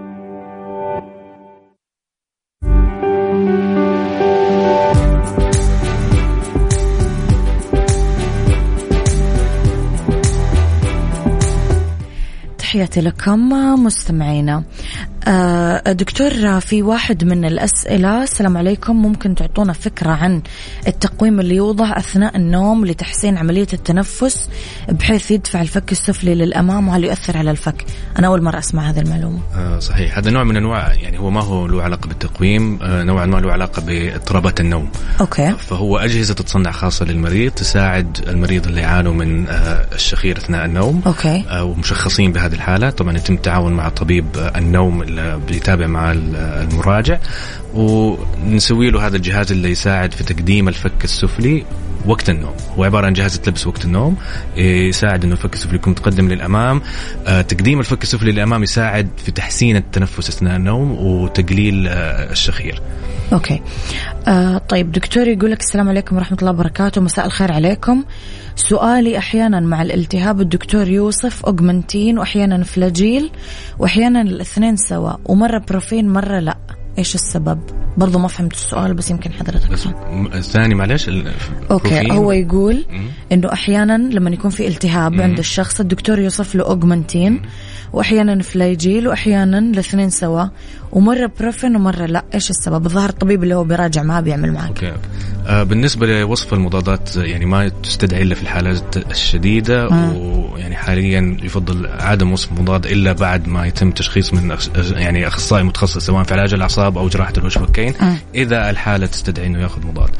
C: تحياتي لكم مستمعينا. دكتور في واحد من الأسئلة السلام عليكم. ممكن تعطونا فكرة عن التقويم اللي يوضع أثناء النوم لتحسين عملية التنفس بحيث يدفع الفك السفلي للأمام وهل يؤثر على الفك؟ أنا أول مرة أسمع هذه المعلومة.
E: آه صحيح. هذا نوع من أنواع يعني هو ما هو له علاقة بالتقويم آه نوعا ما له علاقة باضطرابات النوم.
C: okay.
E: فهو أجهزة تتصنع خاصة للمريض تساعد المريض اللي يعانوا من آه الشخير أثناء النوم.
C: okay.
E: آه ومشخصين بهذه الحالة. طبعا يتم التعاون مع طبيب النوم بيتابع مع المراجع ونسوي له هذا الجهاز اللي يساعد في تقديم الفك السفلي. وقت النوم. هو عبارة عن جهاز تلبس وقت النوم يساعد إنه الفك السفلي يكون متقدم للأمام. آه، تقديم الفك السفلي للأمام يساعد في تحسين التنفس أثناء النوم وتقليل آه، الشخير.
C: okay. آه طيب دكتور يقول لك السلام عليكم ورحمة الله وبركاته. مساء الخير عليكم. سؤالي أحيانا مع الالتهاب الدكتور يوصف Augmentin وأحيانا Flagyl وأحيانا الاثنين سوا. ومرة Brufen مرة لا. إيش السبب؟ برضو ما فهمت السؤال بس يمكن حضرتك
E: بس الثاني معلش
C: okay هو يقول إنه أحيانا لما يكون في التهاب. عند الشخص الدكتور يوصف له Augmentin وأحيانا Flagyl وأحيانا الاثنين سوا. ومرة Brufen ومرة لا. إيش السبب؟ الظاهر الطبيب اللي هو بيراجع معاه بيعمل
E: أوكي, أوكي. آه بالنسبة لوصف المضادات يعني ما تستدعي إلا في الحالات الشديدة مم. ويعني حاليا يفضل عدم وصف مضاد إلا بعد ما يتم تشخيص من يعني أخصائي متخصص سواء في علاج الأعصاب أو جراحة الوجه والكين. إذا الحالة تستدعي إنه يأخذ مضاد. آه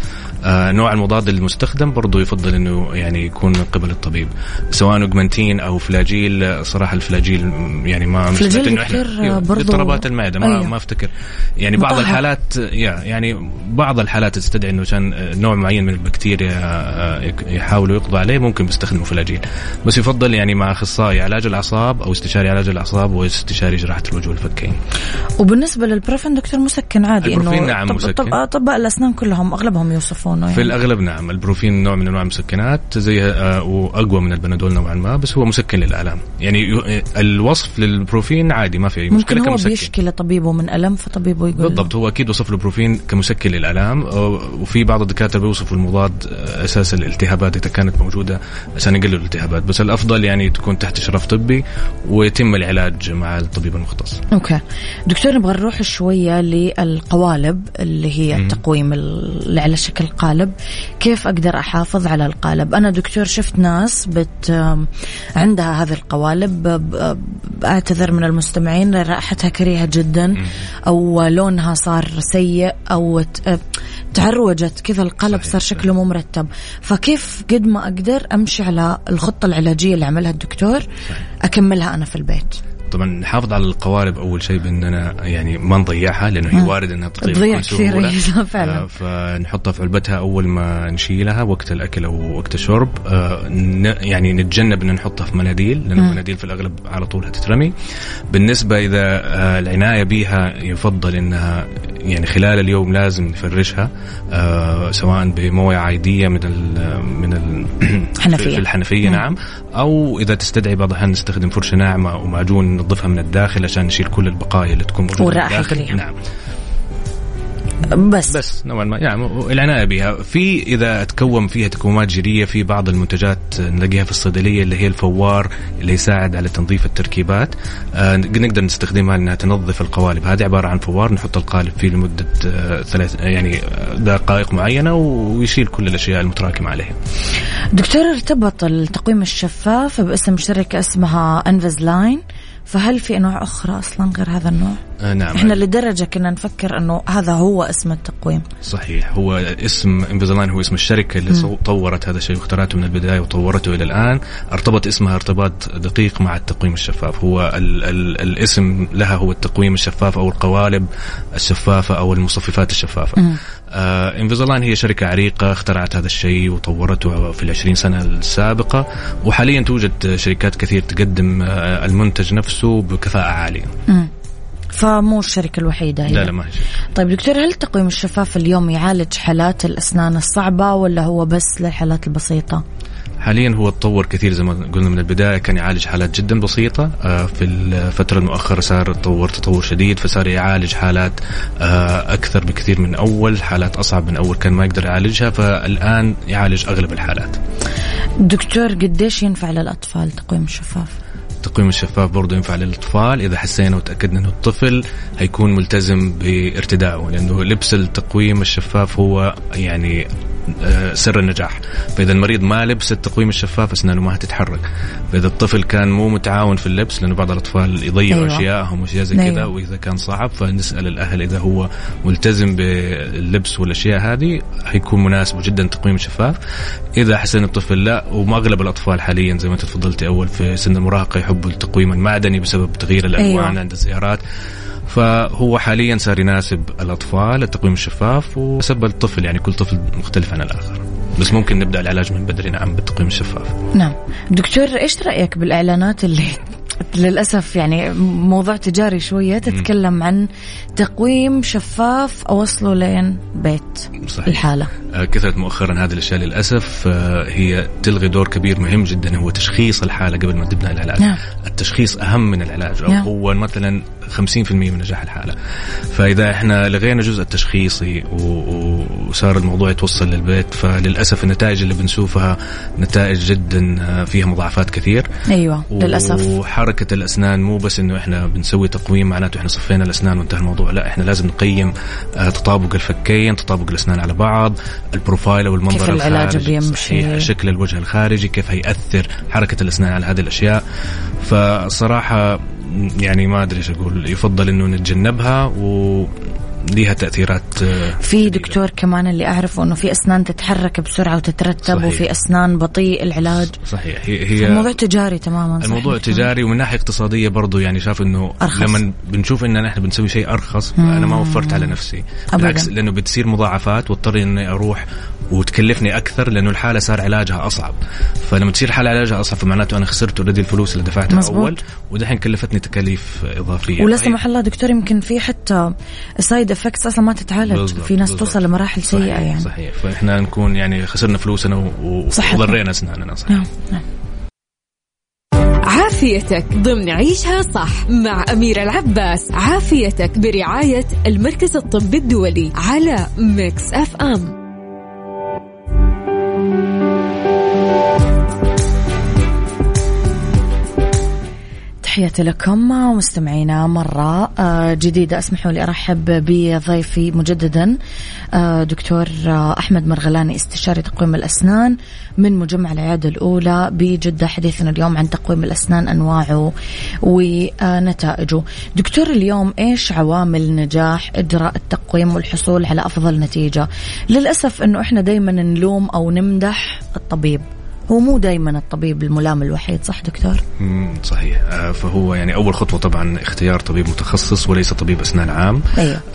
E: نوع المضاد المستخدم برضه يفضل إنه يعني يكون من قبل الطبيب سواء اوجمانتين أو فلاجيل صراحة الفلاجيل يعني ما
C: فلاجيل انه إحنا
E: برضه اضطرابات المعدة ما, أيوه. ما أفتكر. يعني بعض الحالات يعني بعض الحالات تستدعي إنه كان نوع معين من البكتيريا آه، يحاولوا يقضوا عليه ممكن بيستخدموا فلاجيل. بس يفضل يعني مع أخصائي علاج الأعصاب أو استشاري علاج الأعصاب واستشاري جراحة الوجه والفكين
C: وبالنسبة للبروفين دكتور مسكن عادي
E: إنه نعم طب مسكن. طب
C: اطباء الأسنان كلهم أغلبهم
E: يعني. في الأغلب نعم البروفين نوع من أنواع المسكنات زي آه، واقوى من البنادول نوعا ما بس هو مسكن للالام يعني الوصف للبروفين عادي ما في أي مشكلة
C: ممكن هو كمسكن. بيشكي لطبيبه من ألم فطبيبه يقول
E: بالضبط هو أكيد وصف له بروفين كمسكن للالام وفي بعض الدكاترة بيوصفوا المضاد أساس الالتهابات إذا كانت موجودة عشان يقللوا الالتهابات بس الأفضل يعني تكون تحت اشراف طبي ويتم العلاج مع الطبيب المختص.
C: أوكي. دكتور نبغى نروح شوية للقوالب اللي هي التقويم اللي على شكل قالب، كيف أقدر أحافظ على القالب؟ أنا دكتور شفت ناس بت عندها هذه القوالب أعتذر من المستمعين رائحتها كريهة جدا أو لونها صار سيء أو تعروجت كذا القلب صار شكله مو مرتب. فكيف قد ما أقدر أمشي على الخطة العلاجية اللي عملها الدكتور أكملها أنا في البيت؟
E: طبعا نحافظ على القوالب أول شيء باننا يعني ما نضيعها لأنه هي وارد إنها
C: تضيع كثير فعلا. آه
E: فنحطها في علبتها أول ما نشيلها وقت الأكل أو وقت الشرب. آه يعني نتجنب ان نحطها في مناديل لأن المناديل في الأغلب على طول هتترمي. بالنسبة إذا آه العناية بها يفضل إنها يعني خلال اليوم لازم نفرشها سواء بموية عادية من ال من
C: الحنفيه
E: في الحنفية نعم. أو إذا تستدعي بعض الاحيان نستخدم فرشة ناعمة ومعجون ننظفها من الداخل عشان نشيل كل البقايا اللي تكون موجودة من الداخل. نعم.
C: بس.
E: بس نوعا ما. يعني العناية بها. في إذا تكون فيها تكومات جيرية في بعض المنتجات نلاقيها في الصيدلية اللي هي الفوار اللي يساعد على تنظيف التركيبات. آه نقدر نستخدمها انها تنظف القوالب. هذه عبارة عن فوار نحط القالب فيه لمدة آه ثلاث يعني دقائق معينة ويشيل كل الأشياء المتراكمة عليه
C: دكتور ارتبط التقويم الشفاف باسم شركة اسمها Invisalign فهل في انواع أخرى أصلا غير هذا النوع؟
E: آه نعم.
C: إحنا لدرجة كنا نفكر إنه هذا هو اسم التقويم.
E: صحيح. هو اسم Invisalign هو اسم الشركة اللي م. طورت هذا الشيء واخترعته من البداية وطورته إلى الآن. ارتبط اسمها ارتباط دقيق مع التقويم الشفاف. هو ال ال الاسم لها هو التقويم الشفاف أو القوالب الشفافة أو المصففات الشفافة. م. آه Invisalign هي شركة عريقة اخترعت هذا الشيء وطورته في العشرين سنة السابقة. وحاليا توجد شركات كثير تقدم آه المنتج نفسه بكفاءة عالية.
C: م. فمو الشركة الوحيدة
E: هي. لا لا ما هي
C: شركة. طيب دكتور هل التقويم الشفاف اليوم يعالج حالات الأسنان الصعبة ولا هو بس للحالات البسيطة؟
E: حاليا هو تطور كثير زي ما قلنا من البداية كان يعالج حالات جدا بسيطة آه، في الفترة المؤخرة صار تطور تطور شديد فصار يعالج حالات آه، أكثر بكثير من أول حالات أصعب من أول كان ما يقدر يعالجها فالآن يعالج أغلب الحالات
C: دكتور قديش ينفع للأطفال تقويم الشفاف
E: التقويم الشفاف برضه ينفع للأطفال. إذا حسينا وتأكدنا إنه الطفل هيكون ملتزم بارتدائه لأنه لبس التقويم الشفاف هو يعني سر النجاح فإذا المريض ما لبس التقويم الشفاف اسنانه ما هتتحرك فإذا الطفل كان مو متعاون في اللبس لأنه بعض الأطفال يضيعوا أيوة. اشيائهم وأشياء زي أيوة. كذا وإذا كان صعب فنسأل الأهل إذا هو ملتزم باللبس والأشياء هذه حيكون مناسب جدا التقويم الشفاف إذا حسن الطفل لا واغلب الأطفال حاليا زي ما تفضلتي أول في سن المراهقة يحبوا التقويم المعدني بسبب تغيير الألوان أيوة. عند الزيارات فهو حاليا صار يناسب الأطفال التقويم الشفاف وسب الطفل يعني كل طفل مختلف عن الآخر. بس ممكن نبدأ العلاج من بدري نعم بالتقويم الشفاف.
C: نعم. دكتور إيش رأيك بالإعلانات اللي للأسف يعني موضوع تجاري شوية تتكلم عن تقويم شفاف أوصله لين بيت صحيح. الحالة؟
E: آه، كثرت مؤخرا هذه الأشياء للأسف. آه، هي تلغي دور كبير مهم جدا هو تشخيص الحالة قبل ما تبدأ العلاج. نعم. التشخيص أهم من العلاج أو نعم. هو مثلا 50% من نجاح الحالة. فإذا إحنا لغينا الجزء التشخيصي وصار الموضوع يتوصل للبيت فللأسف النتائج اللي بنشوفها نتائج جدا فيها مضاعفات كثير.
C: أيوه للأسف.
E: وحركة الأسنان مو بس إنه إحنا بنسوي تقويم معناته إحنا صفينا الأسنان وانتهى الموضوع لا إحنا لازم نقيم آه، تطابق الفكين تطابق الأسنان على بعض البروفايل أو المنظر
C: كيف العلاج بيمشي.
E: صحيح شكل الوجه الخارجي كيف هيأثر حركة الأسنان على هذه الأشياء. فصراحة يعني ما أدري إيش أقول يفضل إنه نتجنبها و ليها تأثيرات
C: آه، في دكتور كمان اللي أعرفه إنه في أسنان تتحرك بسرعة وتترتب صحيح. وفي أسنان بطيء العلاج
E: صحيح هي, هي
C: الموضوع تجاري تماما
E: صحيح. الموضوع تجاري ومن ناحية اقتصادية برضه يعني شاف إنه أرخص. لما بنشوف إن نحن بنسوي شيء أرخص مم. أنا ما وفرت على نفسي بالعكس لأنه بتصير مضاعفات واضطر إني أروح وتكلفني أكثر لأنه الحالة صار علاجها أصعب فلما تصير الحاله علاجها أصعب فمعناته أنا خسرت اوريدي الفلوس اللي دفعتها مزبوط. أول ودحين كلفتني تكاليف إضافية
C: ولا سمح الله دكتور يمكن في حتى side effects أصلا ما تتعالج بالزبط. في ناس بالزبط. توصل لمراحل سيئة
E: صحيح
C: يعني
E: صحيح فإحنا نكون يعني خسرنا فلوسنا وضرينا أسناننا صحيح نعم. نعم.
D: عافيتك ضمن عيشها صح مع أميرة العباس عافيتك برعاية المركز الطبي الدولي على Mix FM
C: تحياتي لكم مستمعينا مرة آه، جديدة. اسمحوا لي أرحب بضيفي مجددا آه، دكتور آه، أحمد مرغلاني استشاري تقويم الأسنان من مجمع العيادة الأولى بجدة. حديثنا اليوم عن تقويم الأسنان أنواعه ونتائجه. دكتور اليوم إيش عوامل نجاح إجراء التقويم والحصول على أفضل نتيجة؟ للأسف أنه إحنا دايما نلوم أو نمدح الطبيب. هو مو دائما الطبيب الملام الوحيد صح دكتور؟
E: صحيح. آه فهو يعني أول خطوة طبعا اختيار طبيب متخصص وليس طبيب أسنان عام.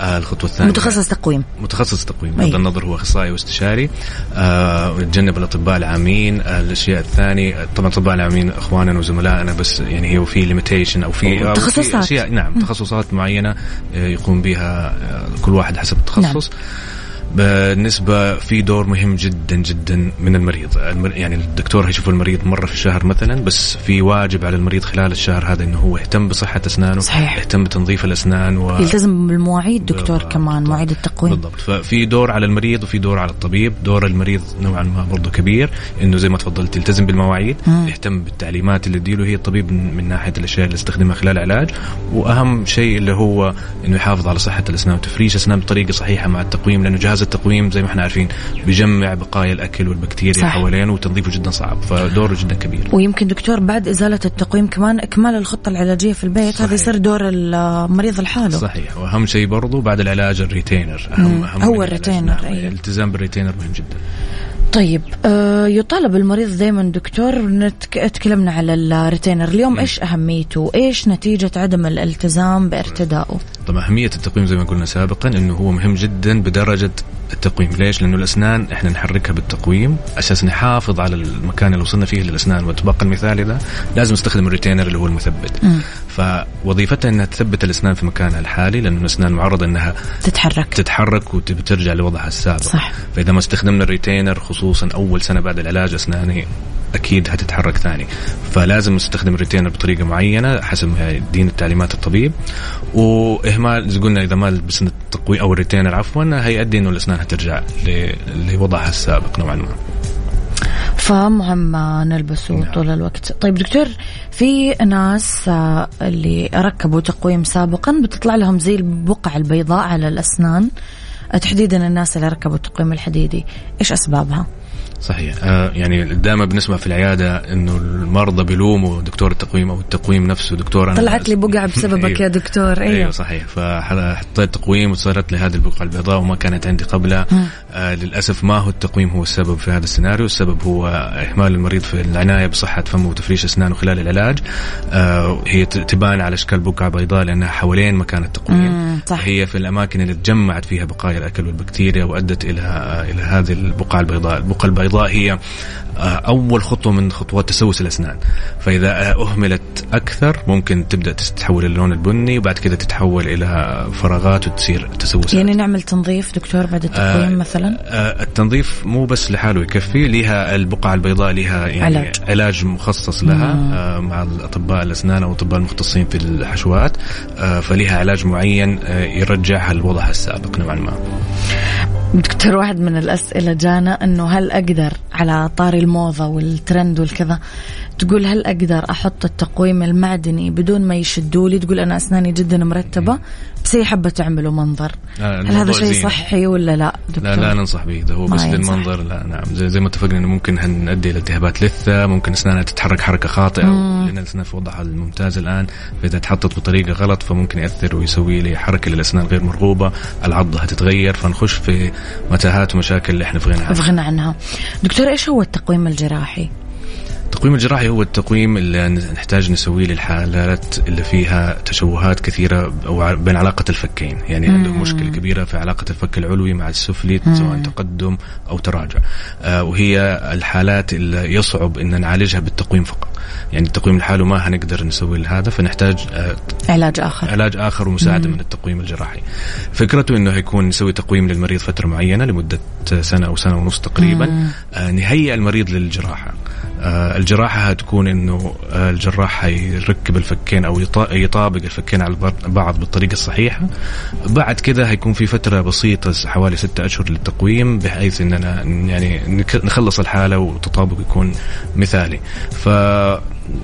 E: آه الخطوة الثانية
C: متخصص تقويم.
E: متخصص تقويم. بغض أيوه. النظر هو إخصائي واستشاري. آه نتجنب الأطباء العامين. آه الأشياء الثانية طبعا الأطباء العامين إخواننا وزملائنا بس يعني هو في ليميتيشن أو في
C: تخصصات.
E: نعم. تخصصات معينة يقوم بها كل واحد حسب التخصص نعم. بالنسبة في دور مهم جدا جدا من المريض يعني الدكتور هيشوف المريض مرة في الشهر مثلا بس في واجب على المريض خلال الشهر هذا إنه هو يهتم بصحة أسنانه
C: صحيح.
E: يهتم بتنظيف الأسنان
C: و... يلتزم بالمواعيد دكتور بالضبط. كمان مواعيد التقويم
E: بالضبط ففي دور على المريض وفي دور على الطبيب دور المريض نوعا ما برضه كبير إنه زي ما تفضلت يلتزم بالمواعيد مم. يهتم بالتعليمات اللي تديله هي الطبيب من ناحية الأشياء اللي يستخدمها خلال العلاج وأهم شيء اللي هو إنه يحافظ على صحة الأسنان وتفريش أسنان بطريقة صحيحة مع التقويم لأنه جهاز التقويم زي ما إحنا عارفين بيجمع بقايا الأكل والبكتيريا صح. حوالينه وتنظيفه جدا صعب فدوره جدا كبير
C: ويمكن دكتور بعد إزالة التقويم كمان إكمال الخطة العلاجية في البيت صحيح. هذا يصير دور المريض لحاله
E: صحيح وأهم شيء برضو بعد العلاج ال retainer
C: اهم, أهم هو ال retainer
E: نعم. الالتزام بال retainer مهم جدا
C: طيب آه يطالب المريض دائما دكتور تكلمنا على ال retainer. اليوم م. إيش أهميته؟ إيش نتيجة عدم الالتزام بارتدائه؟
E: طبعا أهمية التقويم زي ما قلنا سابقا إنه هو مهم جدا بدرجة التقويم. ليش؟ لأنه الأسنان إحنا نحركها بالتقويم أساس نحافظ على المكان اللي وصلنا فيه للأسنان. والطبق المثالي ده لازم نستخدم الريتينر اللي هو المثبت. م. فوظيفتها إنها تثبت الأسنان في مكانها الحالي لأنه الأسنان معرضة إنها
C: تتحرك.
E: تتحرك وترجع لوضعها السابق.
C: صح.
E: فإذا ما استخدمنا الريتينر خصوصا أول سنة بعد العلاج اسناني أكيد هتتحرك ثاني. فلازم نستخدم الريتينر بطريقة معينة حسب دين التعليمات الطبيب. وإهمال زي قلنا إذا ما لبسنا التقويم أو الريتينر عفوا هيؤدي إنه الأسنان هترجع لوضعها السابق نوعا ما.
C: فمهم نلبسه نعم. طول الوقت. طيب دكتور في ناس آه، اللي ركبوا تقويم سابقا بتطلع لهم زي البقع البيضاء على الأسنان. تحديدا الناس اللي ركبوا التقويم الحديدي إيش أسبابها؟
E: صحيح. آه يعني دائما بنسمع في العيادة إنه المرضى بيلوموا دكتور التقويم أو التقويم نفسه. دكتور
C: أنا طلعت لي بقعة بسببك أيوه. يا دكتور.
E: أيوه, أيوه صحيح. فحطيت تقويم وصارت لي هذه البقعة البيضاء وما كانت عندي قبلها. آه للأسف ما هو التقويم هو السبب في هذا السيناريو. السبب هو إهمال المريض في العناية بصحة فمه وتفريش أسنانه خلال العلاج. آه هي تبان على إشكال بقعة بيضاء لأنها حوالين مكان التقويم.
C: صح.
E: هي في الأماكن اللي تجمعت فيها بقايا الأكل والبكتيريا وأدت إلى إلى هذه البقعة البيضاء. البقعة البيضاء البيضاء هي آه، أول خطوة من خطوات تسوس الأسنان. فإذا أهملت أكثر ممكن تبدأ تتحول اللون البني وبعد كده تتحول إلى فراغات وتصير تسوس.
C: يعني نعمل تنظيف دكتور بعد التقويم آه مثلا؟
E: آه التنظيف مو بس لحاله يكفي لها البقعه البيضاء لها يعني علاج, علاج مخصص لها آه مع الأطباء الأسنان أو الأطباء المختصين في الحشوات. آه فلها علاج معين آه يرجعها لوضعها السابق نوعا ما.
C: دكتور واحد من الأسئلة جانا أنه هل أقدر على طاري الموضة والترند والكذا. تقول هل أقدر أحط التقويم المعدني بدون ما يشدوا لي؟ تقول أنا أسناني جدا مرتبة بس هي حابة تعمله منظر. آه هل هذا شيء صحي ولا لا
E: دكتور؟ لا لا ننصح به. إذا هو بس للمنظر لا نعم. زي, زي ما اتفقنا أنه ممكن نؤدي إلى التهابات لثة ممكن أسنانها تتحرك حركة خاطئة لأن الأسنان في وضعها الممتاز الآن. فإذا تحطت بطريقة غلط فممكن يأثر ويسوي لي حركة للأسنان غير مرغوبة العضة هتتغير فنخش في متاهات ومشاكل اللي إحنا في غنى عنها.
C: في غنى عنها. دكتور إيش هو التقويم الجراحي؟
E: التقويم الجراحي هو التقويم اللي نحتاج نسويه للحالات اللي فيها تشوهات كثيرة أو بين علاقة الفكين. يعني عنده مشكلة كبيرة في علاقة الفك العلوي مع السفلي سواء تقدم أو تراجع. آه وهي الحالات اللي يصعب أن نعالجها بالتقويم فقط. يعني التقويم لحاله ما هنقدر نسوي هذا فنحتاج
C: آه علاج آخر.
E: علاج آخر ومساعدة مم. من التقويم الجراحي. فكرته أنه يكون نسوي تقويم للمريض فترة معينة لمدة سنة أو سنة ونص تقريبا. آه نهيئ المريض للجراحة. آه الجراحة هتكون إنه آه الجراح حيركب الفكين أو يطابق الفكين على بعض بالطريقة الصحيحة. بعد كده هيكون في فترة بسيطة حوالي ستة أشهر للتقويم بحيث اننا يعني نخلص الحالة والتطابق يكون مثالي. ف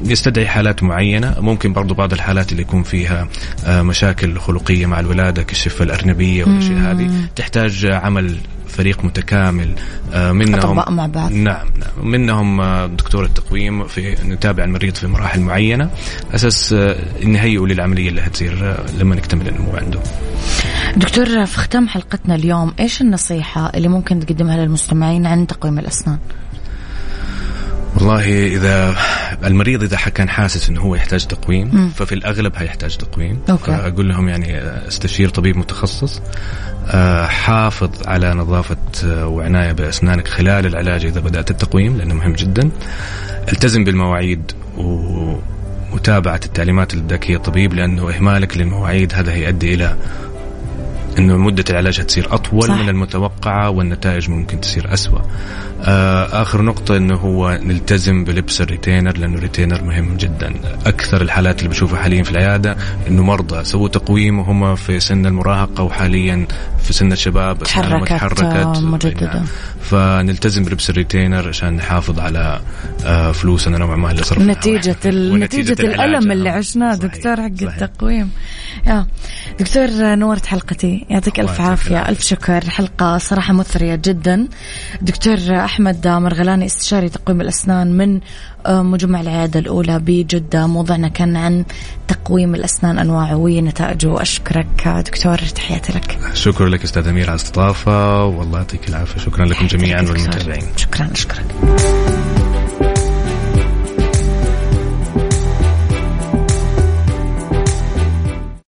E: يستدعي حالات معينة. ممكن برضو بعض الحالات اللي يكون فيها آه، مشاكل خلقية مع الولادة كالشفة الأرنبية والأشياء هذه. تحتاج عمل فريق متكامل
C: آه، منهم أطباء مع بعض.
E: نعم, نعم. منهم آه، دكتور التقويم في نتابع المريض في مراحل معينة. أساس نهيئه للعملية اللي هتصير لما نكتمل النمو عنده.
C: دكتور في ختام حلقتنا اليوم إيش النصيحة اللي ممكن تقدمها للمستمعين عن تقويم الأسنان؟
E: والله إذا المريض إذا كان حاسس إنه هو يحتاج تقويم مم. ففي الأغلب هيحتاج تقويم أوكي. فأقول لهم يعني استشير طبيب متخصص آه، حافظ على نظافة آه، وعناية بأسنانك خلال العلاج إذا بدأت التقويم لأنه مهم جدا التزم بالمواعيد ومتابعة التعليمات اللي اداك هي الطبيب لأنه إهمالك للمواعيد هذا هيؤدي إلى إنه مدة العلاج هتصير أطول صح. من المتوقعة والنتائج ممكن تصير اسوء. آه آخر نقطة إنه هو نلتزم بلبس الريتينر لأنه الريتينر مهم جدا. أكثر الحالات اللي بشوفها حاليا في العيادة إنه مرضى سووا تقويم وهم في سن المراهقة وحاليا في سن الشباب
C: تحركت, تحركت مجددا
E: فنلتزم بلبس الريتينر عشان نحافظ على آه فلوسنا نوعا ما اللي
C: صرفناها. نتيجة نتيجة الألم اللي عشناه. دكتور حق التقويم. يا دكتور نورت حلقتي يعطيك ألف عافية. ألف شكر. حلقة صراحة مثرية جدا. دكتور أحمد مرغلاني استشاري تقويم الأسنان من آه، مجمع العيادة الأولى بجدة. موضوعنا كان عن تقويم الأسنان أنواعه ونتائجه أشكرك دكتور تحياتي لك.
E: شكرا لك أستاذ أمير على الاستضافة والله يعطيك العافية. شكرا لكم جميعا والمتابعين.
C: شكرا أشكرك.